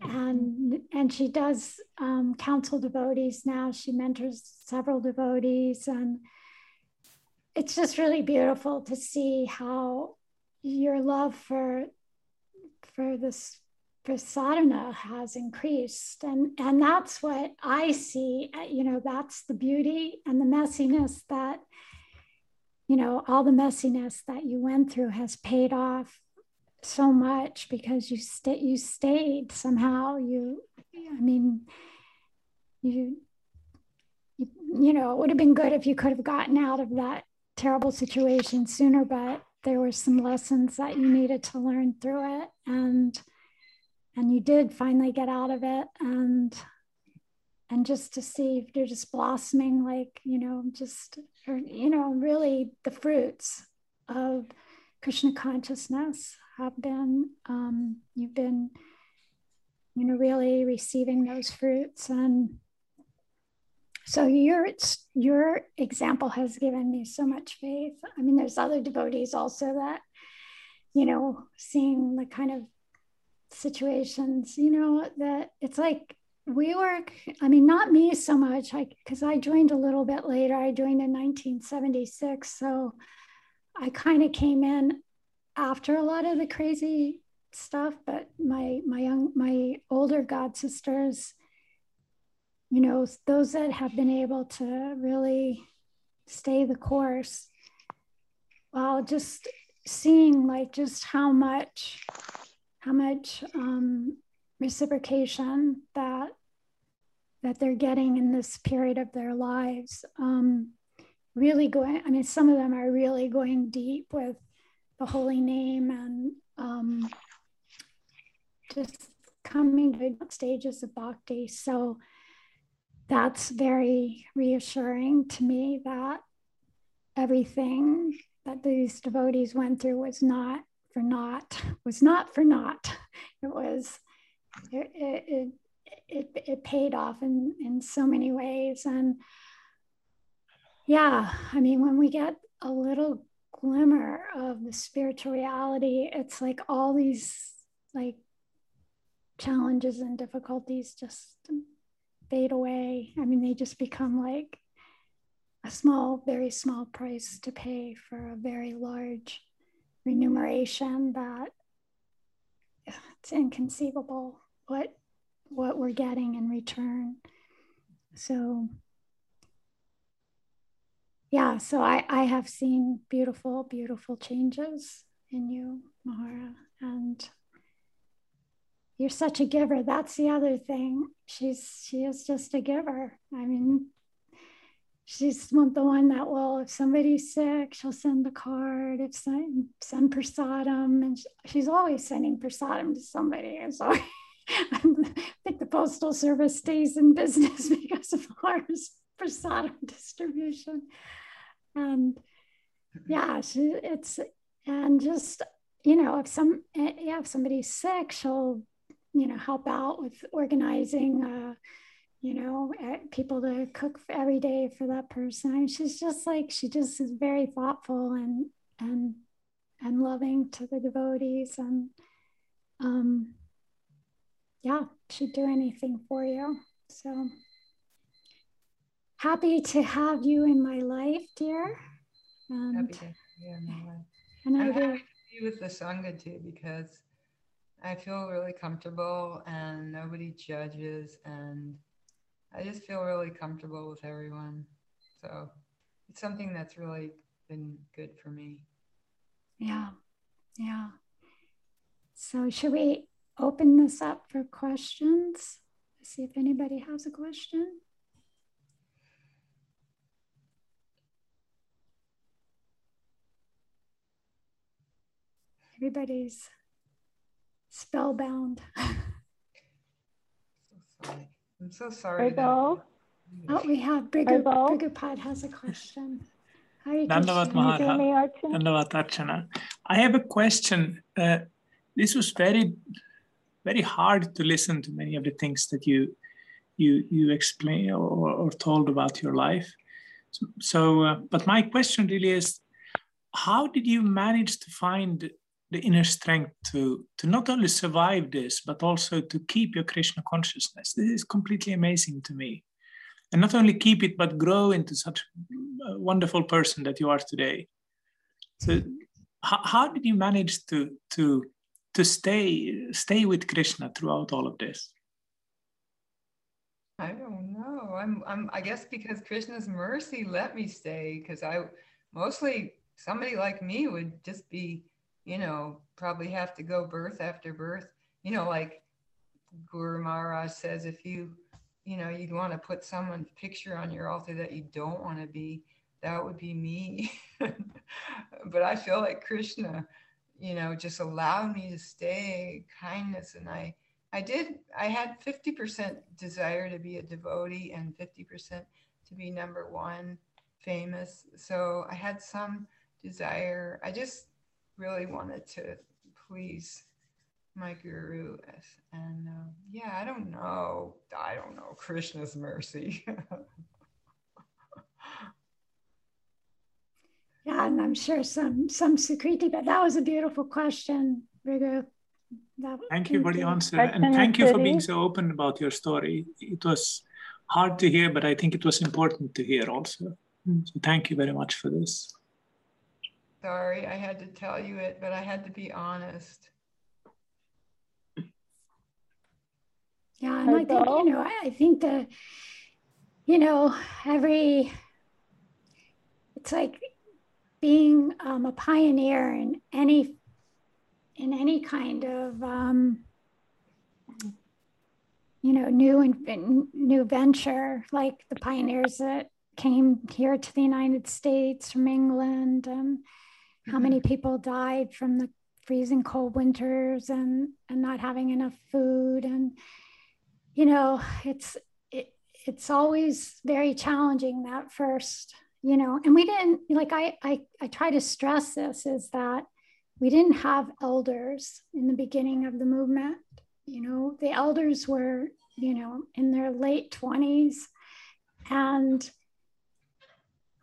and and she does um, counsel devotees now. She mentors several devotees, and it's just really beautiful to see how your love for for this for sadhana has increased and and that's what i see you know that's the beauty and the messiness that you know all the messiness that you went through has paid off so much because you stayed you stayed somehow. You i mean you, you you know it would have been good if you could have gotten out of that terrible situation sooner but there were some lessons that you needed to learn through it and and you did finally get out of it. And and just to see if you're just blossoming like you know just or, you know really the fruits of krishna consciousness have been um, you've been you know really receiving those fruits. And so your your example has given me so much faith. I mean there's other devotees also that you know seeing the kind of situations you know that it's like we work i mean not me so much because I, I joined a little bit later. I joined in 1976 so i kind of came in after a lot of the crazy stuff but my my young my older god sisters you know those that have been able to really stay the course while just seeing like just how much how much um, reciprocation that that they're getting in this period of their lives um, really going i mean some of them are really going deep with the holy name and um, just coming to stages of bhakti. So that's very reassuring to me that everything that these devotees went through was not for naught, was not for naught. It was, it, it, it, it paid off in, in so many ways. And yeah, I mean, when we get a little glimmer of the spiritual reality, it's like all these like challenges and difficulties just fade away. I mean, they just become like a small, very small price to pay for a very large remuneration that it's inconceivable what what we're getting in return. So yeah, so I, I have seen beautiful, beautiful changes in you, Mahara. And you're such a giver. That's the other thing. She's she is just a giver. I mean, she's the one that will, if somebody's sick, she'll send the card. If send, send prasadam, and she's always sending prasadam to somebody. So I think the postal service stays in business because of ours prasadam distribution. And yeah it's and just you know if some yeah if somebody's sick she'll you know help out with organizing uh you know eh, people to cook every day for that person. I mean, she's just like she just is very thoughtful and and and loving to the devotees and um yeah she'd do anything for you so happy to have you in my life, dear. And, happy to yeah, And I am happy to be with the Sangha too because I feel really comfortable and nobody judges and I just feel really comfortable with everyone. So it's something that's really been good for me. Yeah. Yeah. So should we open this up for questions? Let's See if anybody has a question. Everybody's spellbound. I'm so sorry. Oh, we have Brigu, Brigupad has a question. Dandavat Mahara. Dandavat Archana. I have a question. Uh, this was very, very hard to listen to many of the things that you you you explain or, or told about your life. So, so uh, but my question really is, how did you manage to find the inner strength to to not only survive this but also to keep your krishna consciousness? This is completely amazing to me. And not only keep it but grow into such a wonderful person that you are today. So how, how did you manage to to to stay stay with krishna throughout all of this i don't know i'm, I'm i guess because krishna's mercy let me stay because i mostly somebody like me would just be you know, probably have to go birth after birth. You know, like Guru Maharaj says, if you, you know, you'd want to put someone's picture on your altar that you don't want to be, that would be me. but I feel like Krishna, you know, just allowed me to stay kindness. And I, I did, I had 50% desire to be a devotee and 50% to be number one famous. So I had some desire. I just really wanted to please my guru. And uh, yeah, I don't know. I don't know Krishna's mercy. yeah, and I'm sure some some Sukriti, but that was a beautiful question, Rigu. thank you for the answer. And thank you for being so open about your story. It was hard to hear, but I think it was important to hear also. Hmm. So thank you very much for this. Sorry, I had to tell you it, but I had to be honest. Yeah, and I think, you know, I think the, you know, every, it's like being um, a pioneer in any, in any kind of, um, you know, new and new venture, like the pioneers that came here to the United States from England, and how mm-hmm. many people died from the freezing cold winters and and not having enough food and you know it's it, it's always very challenging that first you know and we didn't like I, I i try to stress this is that we didn't have elders in the beginning of the movement. You know the elders were you know in their late 20s and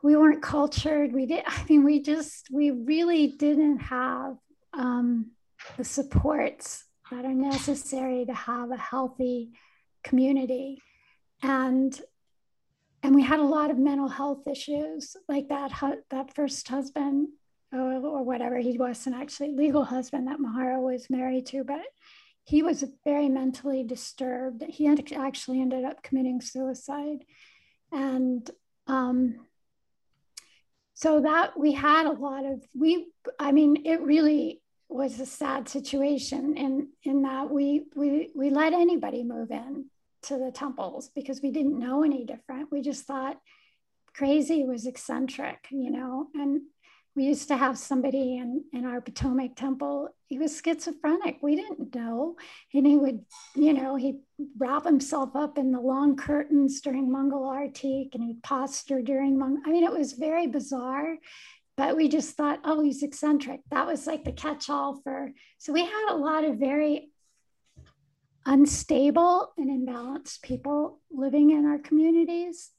we weren't cultured. We did i mean we just we really didn't have um, the supports that are necessary to have a healthy community. And and we had a lot of mental health issues like that that first husband or, or whatever he wasn't actually legal husband that mahara was married to but he was very mentally disturbed. He actually ended up committing suicide. And um, so that we had a lot of we i mean it really was a sad situation in in that we we we let anybody move in to the temples because we didn't know any different. We just thought crazy was eccentric, you know. And we used to have somebody in, in our Potomac temple. He was schizophrenic. We didn't know. And he would, you know, he'd wrap himself up in the long curtains during Mangal Arati and he'd posture during Mangal. I mean, it was very bizarre, but we just thought, oh, he's eccentric. That was like the catch all for. So we had a lot of very unstable and imbalanced people living in our communities.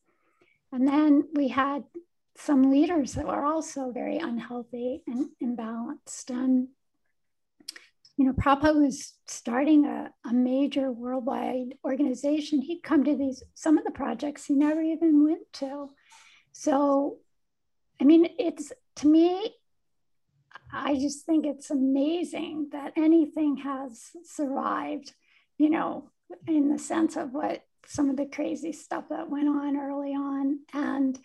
And then we had some leaders that were also very unhealthy and imbalanced. And, you know, Prabhupada was starting a, a major worldwide organization. He'd come to these, some of the projects he never even went to. So, I mean, it's to me, I just think it's amazing that anything has survived you know, in the sense of what some of the crazy stuff that went on early on. And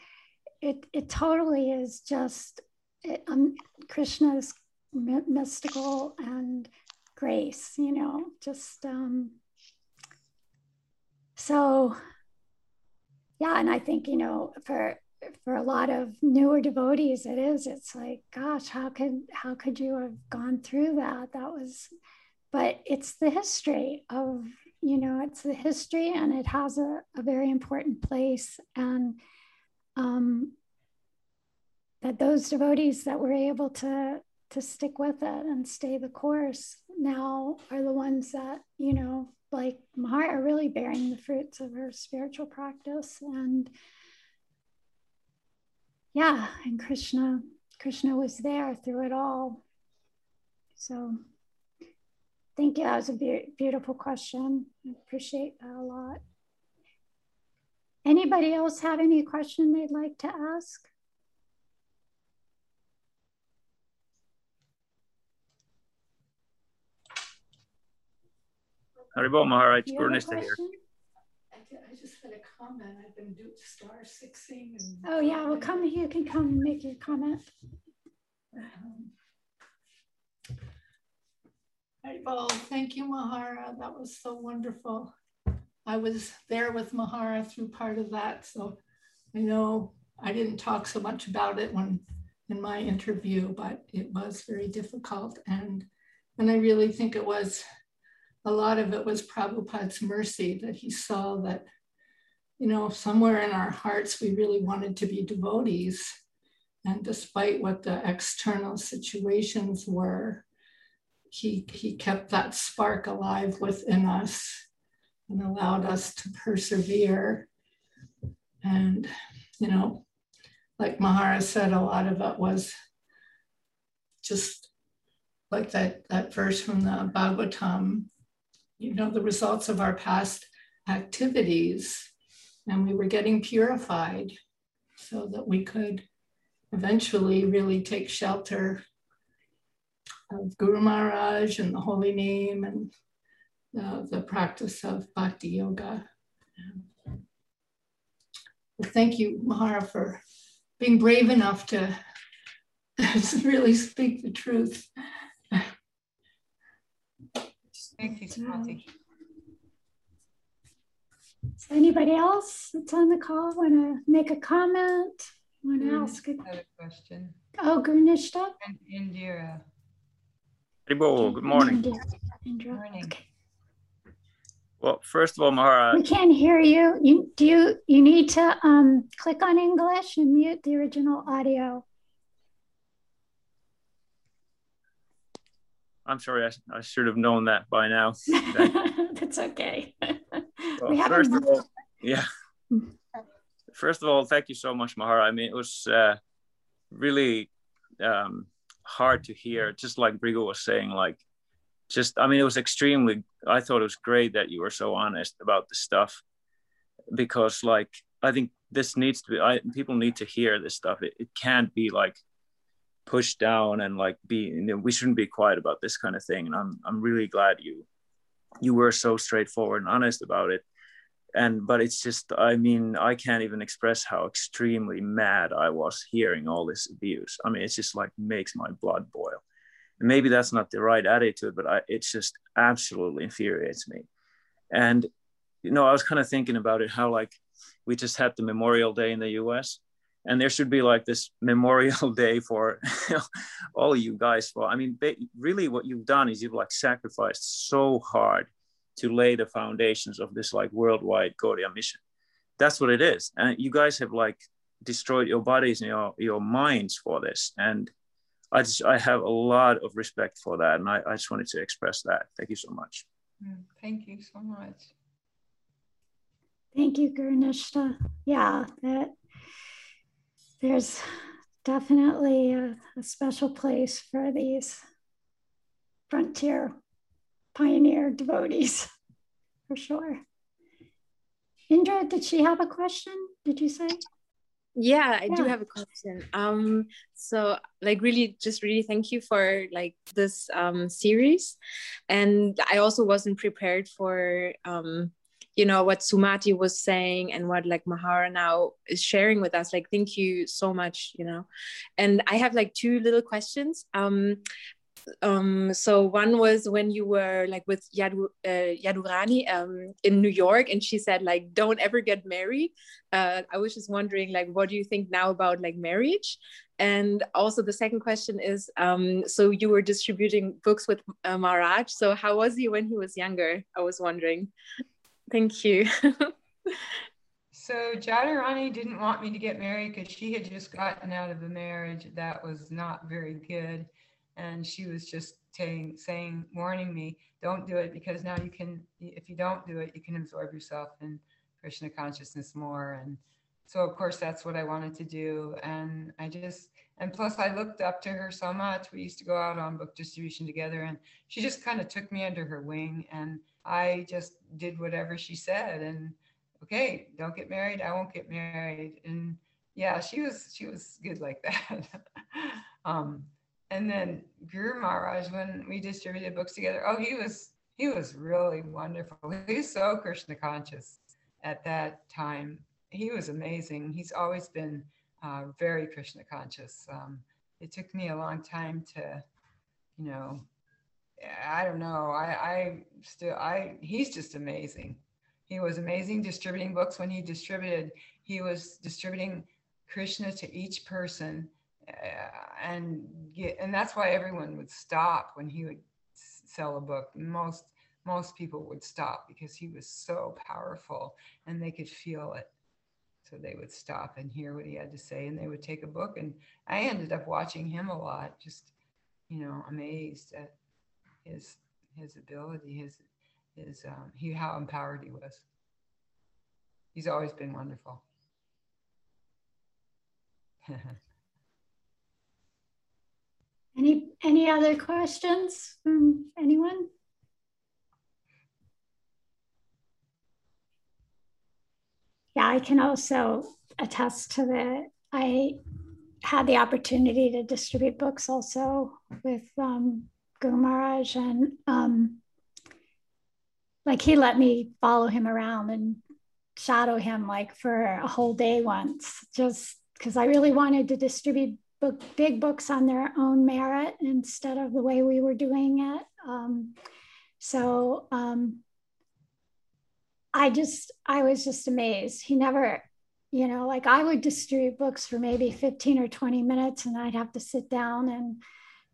it, it totally is just it, um, Krishna's mystical and grace, you know, just um, so yeah. And I think, you know, for for a lot of newer devotees it is it's like gosh how could how could you have gone through that that was but it's the history of you know it's the history and it has a, a very important place and um, that those devotees that were able to to stick with it and stay the course now are the ones that you know like Mahar are really bearing the fruits of her spiritual practice and yeah and Krishna Krishna was there through it all. So Thank you. That was a be- beautiful question. I appreciate that a lot. Anybody else have any question they'd like to ask? Haribol Maharaj, Purnista here. I just had a comment. I've been doing star sixing. And oh yeah, well come. You can come make your comment. Um, Well, thank you, Mahara. That was so wonderful. I was there with Mahara through part of that, so I know I didn't talk so much about it when in my interview, but it was very difficult. And and I really think it was a lot of it was Prabhupada's mercy that he saw that, you know, somewhere in our hearts we really wanted to be devotees. And despite what the external situations were, he, he kept that spark alive within us and allowed us to persevere. And, you know, like Mahara said, a lot of it was just like that, that verse from the Bhagavatam, you know, the results of our past activities. And we were getting purified so that we could eventually really take shelter of Guru Maharaj and the holy name and the, the practice of bhakti yoga. Well, thank you, Mahara, for being brave enough to really speak the truth. Thank you, Swati. Is anybody else that's on the call want to make a comment? Want to ask a Another question. oh Gurnishta? And Indira. Haribol, good morning. Indira. Indira. Morning. Well, first of all, Mahara, We can't hear you. You do you you need to um click on English and mute the original audio. I'm sorry, I, I should have known that by now. That's okay. Well, we first haven't of all, yeah. First of all, thank you so much, Mahara. I mean, it was uh, really um, hard to hear, just like Brigu was saying, like, just, I mean, it was extremely, I thought it was great that you were so honest about the stuff because, like, I think this needs to be, I, people need to hear this stuff. It, it can't be like pushed down and like be, you know, we shouldn't be quiet about this kind of thing. And I'm, I'm really glad you, you were so straightforward and honest about it and but it's just i mean i can't even express how extremely mad i was hearing all this abuse. I mean it's just like makes my blood boil. And maybe that's not the right attitude but I, it's just absolutely infuriates me. And you know i was kind of thinking about it how like we just had the memorial day in the us and there should be like this memorial day for all you guys. For i mean really what you've done is you've like sacrificed so hard to lay the foundations of this like worldwide Gaudiya mission. That's what it is. And you guys have like destroyed your bodies and your, your minds for this. And I just, I have a lot of respect for that. And I, I just wanted to express that. Thank you so much. Mm, Thank you so much. Thank you, Gurnishta. Yeah, that there's definitely a, a special place for these frontier pioneer devotees, for sure. Indra, did she have a question? Did you say? Yeah, I do have a question. Um, so like really just really thank you for like this um series. And I also wasn't prepared for um you know what Sumati was saying and what like Mahara now is sharing with us. Like thank you so much, you know. And I have like two little questions. Um um so one was when you were like with Jadu, uh, Jadurani um in New York and she said like don't ever get married. Uh I was just wondering like what do you think now about like marriage? And also the second question is um so you were distributing books with uh, Maharaj. So how was he when he was younger? I was wondering. Thank you. So Jadurani didn't want me to get married because she had just gotten out of a marriage that was not very good. And she was just saying, saying, warning me, don't do it because now you can, if you don't do it, you can absorb yourself in Krishna consciousness more. And so, of course, that's what I wanted to do. And I just, and plus, I looked up to her so much. We used to go out on book distribution together, and she just kind of took me under her wing. And I just did whatever she said. And okay, don't get married. I won't get married. And yeah, she was she was good like that. um, and then Guru Maharaj, when we distributed books together, oh, he was he was really wonderful. He was so Krishna conscious at that time. He was amazing. He's always been uh, very Krishna conscious. Um, it took me a long time to, you know, I don't know. I, I still, I, he's just amazing. He was amazing distributing books when he distributed. He was distributing Krishna to each person, and get, and that's why everyone would stop when he would sell a book. Most most people would stop because he was so powerful, and they could feel it. So they would stop and hear what he had to say, and they would take a book. And I ended up watching him a lot, just you know, amazed at his his ability, his his um, he how empowered he was. He's always been wonderful. any other questions from anyone? Yeah, I can also attest to that. I had the opportunity to distribute books also with um, Guru Maharaj, and um, like he let me follow him around and shadow him like for a whole day once, just because I really wanted to distribute book, big books on their own merit instead of the way we were doing it. Um, so um, I just, I was just amazed. He never, you know, like I would distribute books for maybe 15 or 20 minutes and I'd have to sit down and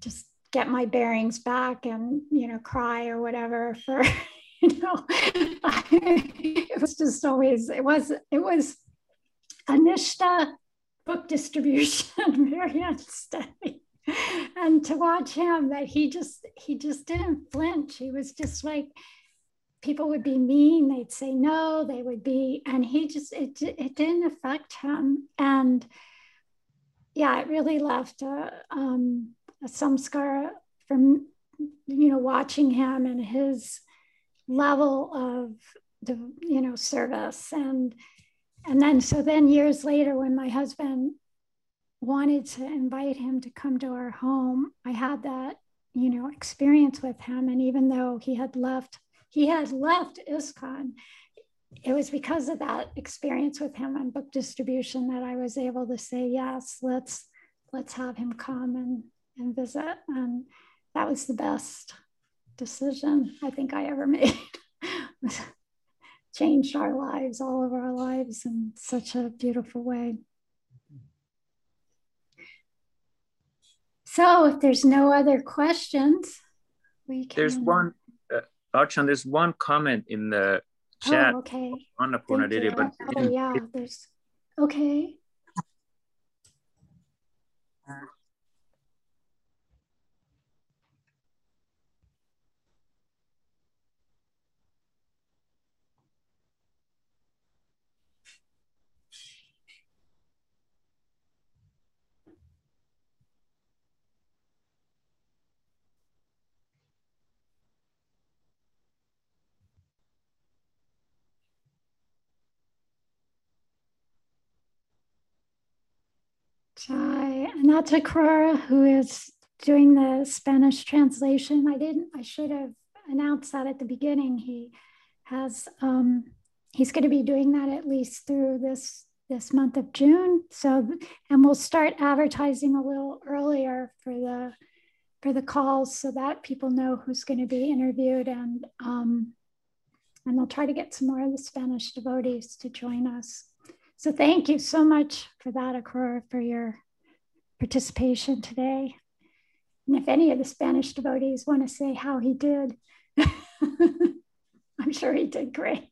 just get my bearings back and, you know, cry or whatever for, you know, it was just always, it was, it was Anishta book distribution very unsteady. And to watch him that he just, he just didn't flinch. He was just like, people would be mean they'd say no they would be and he just it, it didn't affect him and yeah it really left a, um, a samskara from you know watching him and his level of the you know service and and then so then years later when my husband wanted to invite him to come to our home i had that you know experience with him and even though he had left he had left ISKCON. It was because of that experience with him on book distribution that I was able to say, yes, let's let's have him come and, and visit. And that was the best decision I think I ever made. Changed our lives, all of our lives in such a beautiful way. So if there's no other questions, we can. There's one uh, Archana, there's one comment in the oh, chat oh, okay. on Annapurna Didi, but oh, yeah, there's okay. Chai Anata Carrera, who is doing the Spanish translation. I didn't, I should have announced that at the beginning. He has, um, he's going to be doing that at least through this this month of June. So, and we'll start advertising a little earlier for the for the calls so that people know who's going to be interviewed and um, and they'll try to get some more of the Spanish devotees to join us. So thank you so much for that, Akrura, for your participation today. And if any of the Spanish devotees want to say how he did, I'm sure he did great.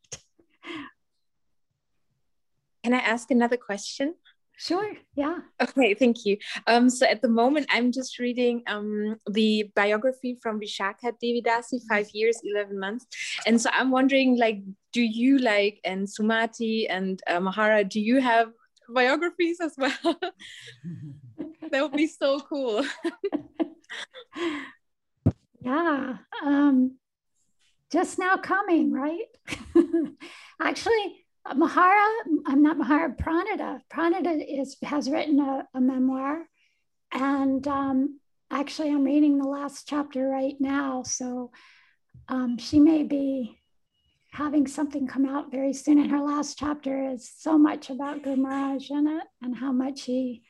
Can I ask another question? Sure. Yeah. Okay. Thank you. Um, so at the moment, I'm just reading um, the biography from Vishakha Devi Dasi, five years, 11 months. And so I'm wondering, like, do you like, and Sumati and uh, Mahara, do you have biographies as well? that would be so cool. yeah. Um, just now coming, right? Actually, Mahara, I'm not Mahara, Pranita. Pranita is, has written a, a memoir. And um, actually, I'm reading the last chapter right now. So um, she may be having something come out very soon. And her last chapter is so much about Guru Maharaj in it and how much he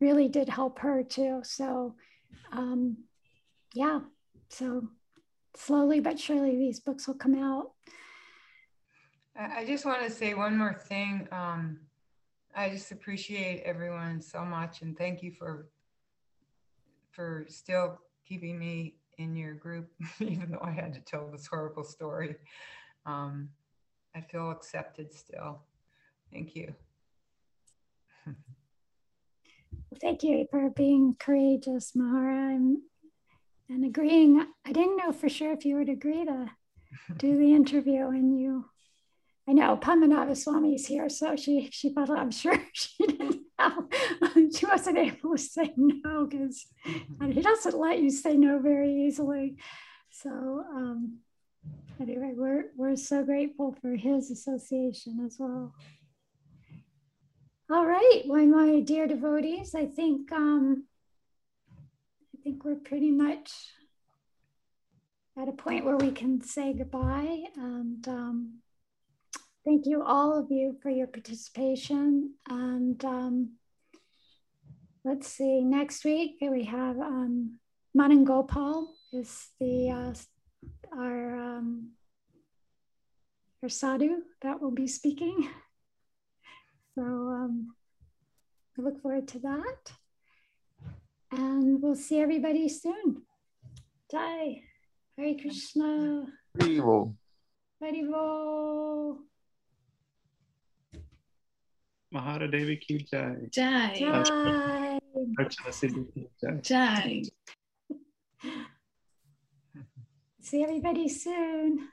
really did help her too. So, um, yeah. So slowly but surely these books will come out. I just want to say one more thing. Um, I just appreciate everyone so much, and thank you for for still keeping me in your group, even though I had to tell this horrible story. Um, I feel accepted still. Thank you. Thank you for being courageous, Mahara, and, and agreeing. I didn't know for sure if you would agree to do the interview, and you. I know Padmanabha Swami is here, so she she thought I'm sure she didn't have, she wasn't able to say no because he doesn't let you say no very easily. So um, anyway, we're we're so grateful for his association as well. All right, well, my dear devotees, I think um, I think we're pretty much at a point where we can say goodbye. And um, thank you, all of you, for your participation. And um, let's see, next week we have um, Manan Gopal is the uh, our um, our sadhu that will be speaking. So um, I look forward to that. And we'll see everybody soon. Jai. Hare Krishna. Haribol. Haribol. Mahara Devi ki jai. Jai. Jai. Archana Siddhi ki jai. Jai. See everybody soon.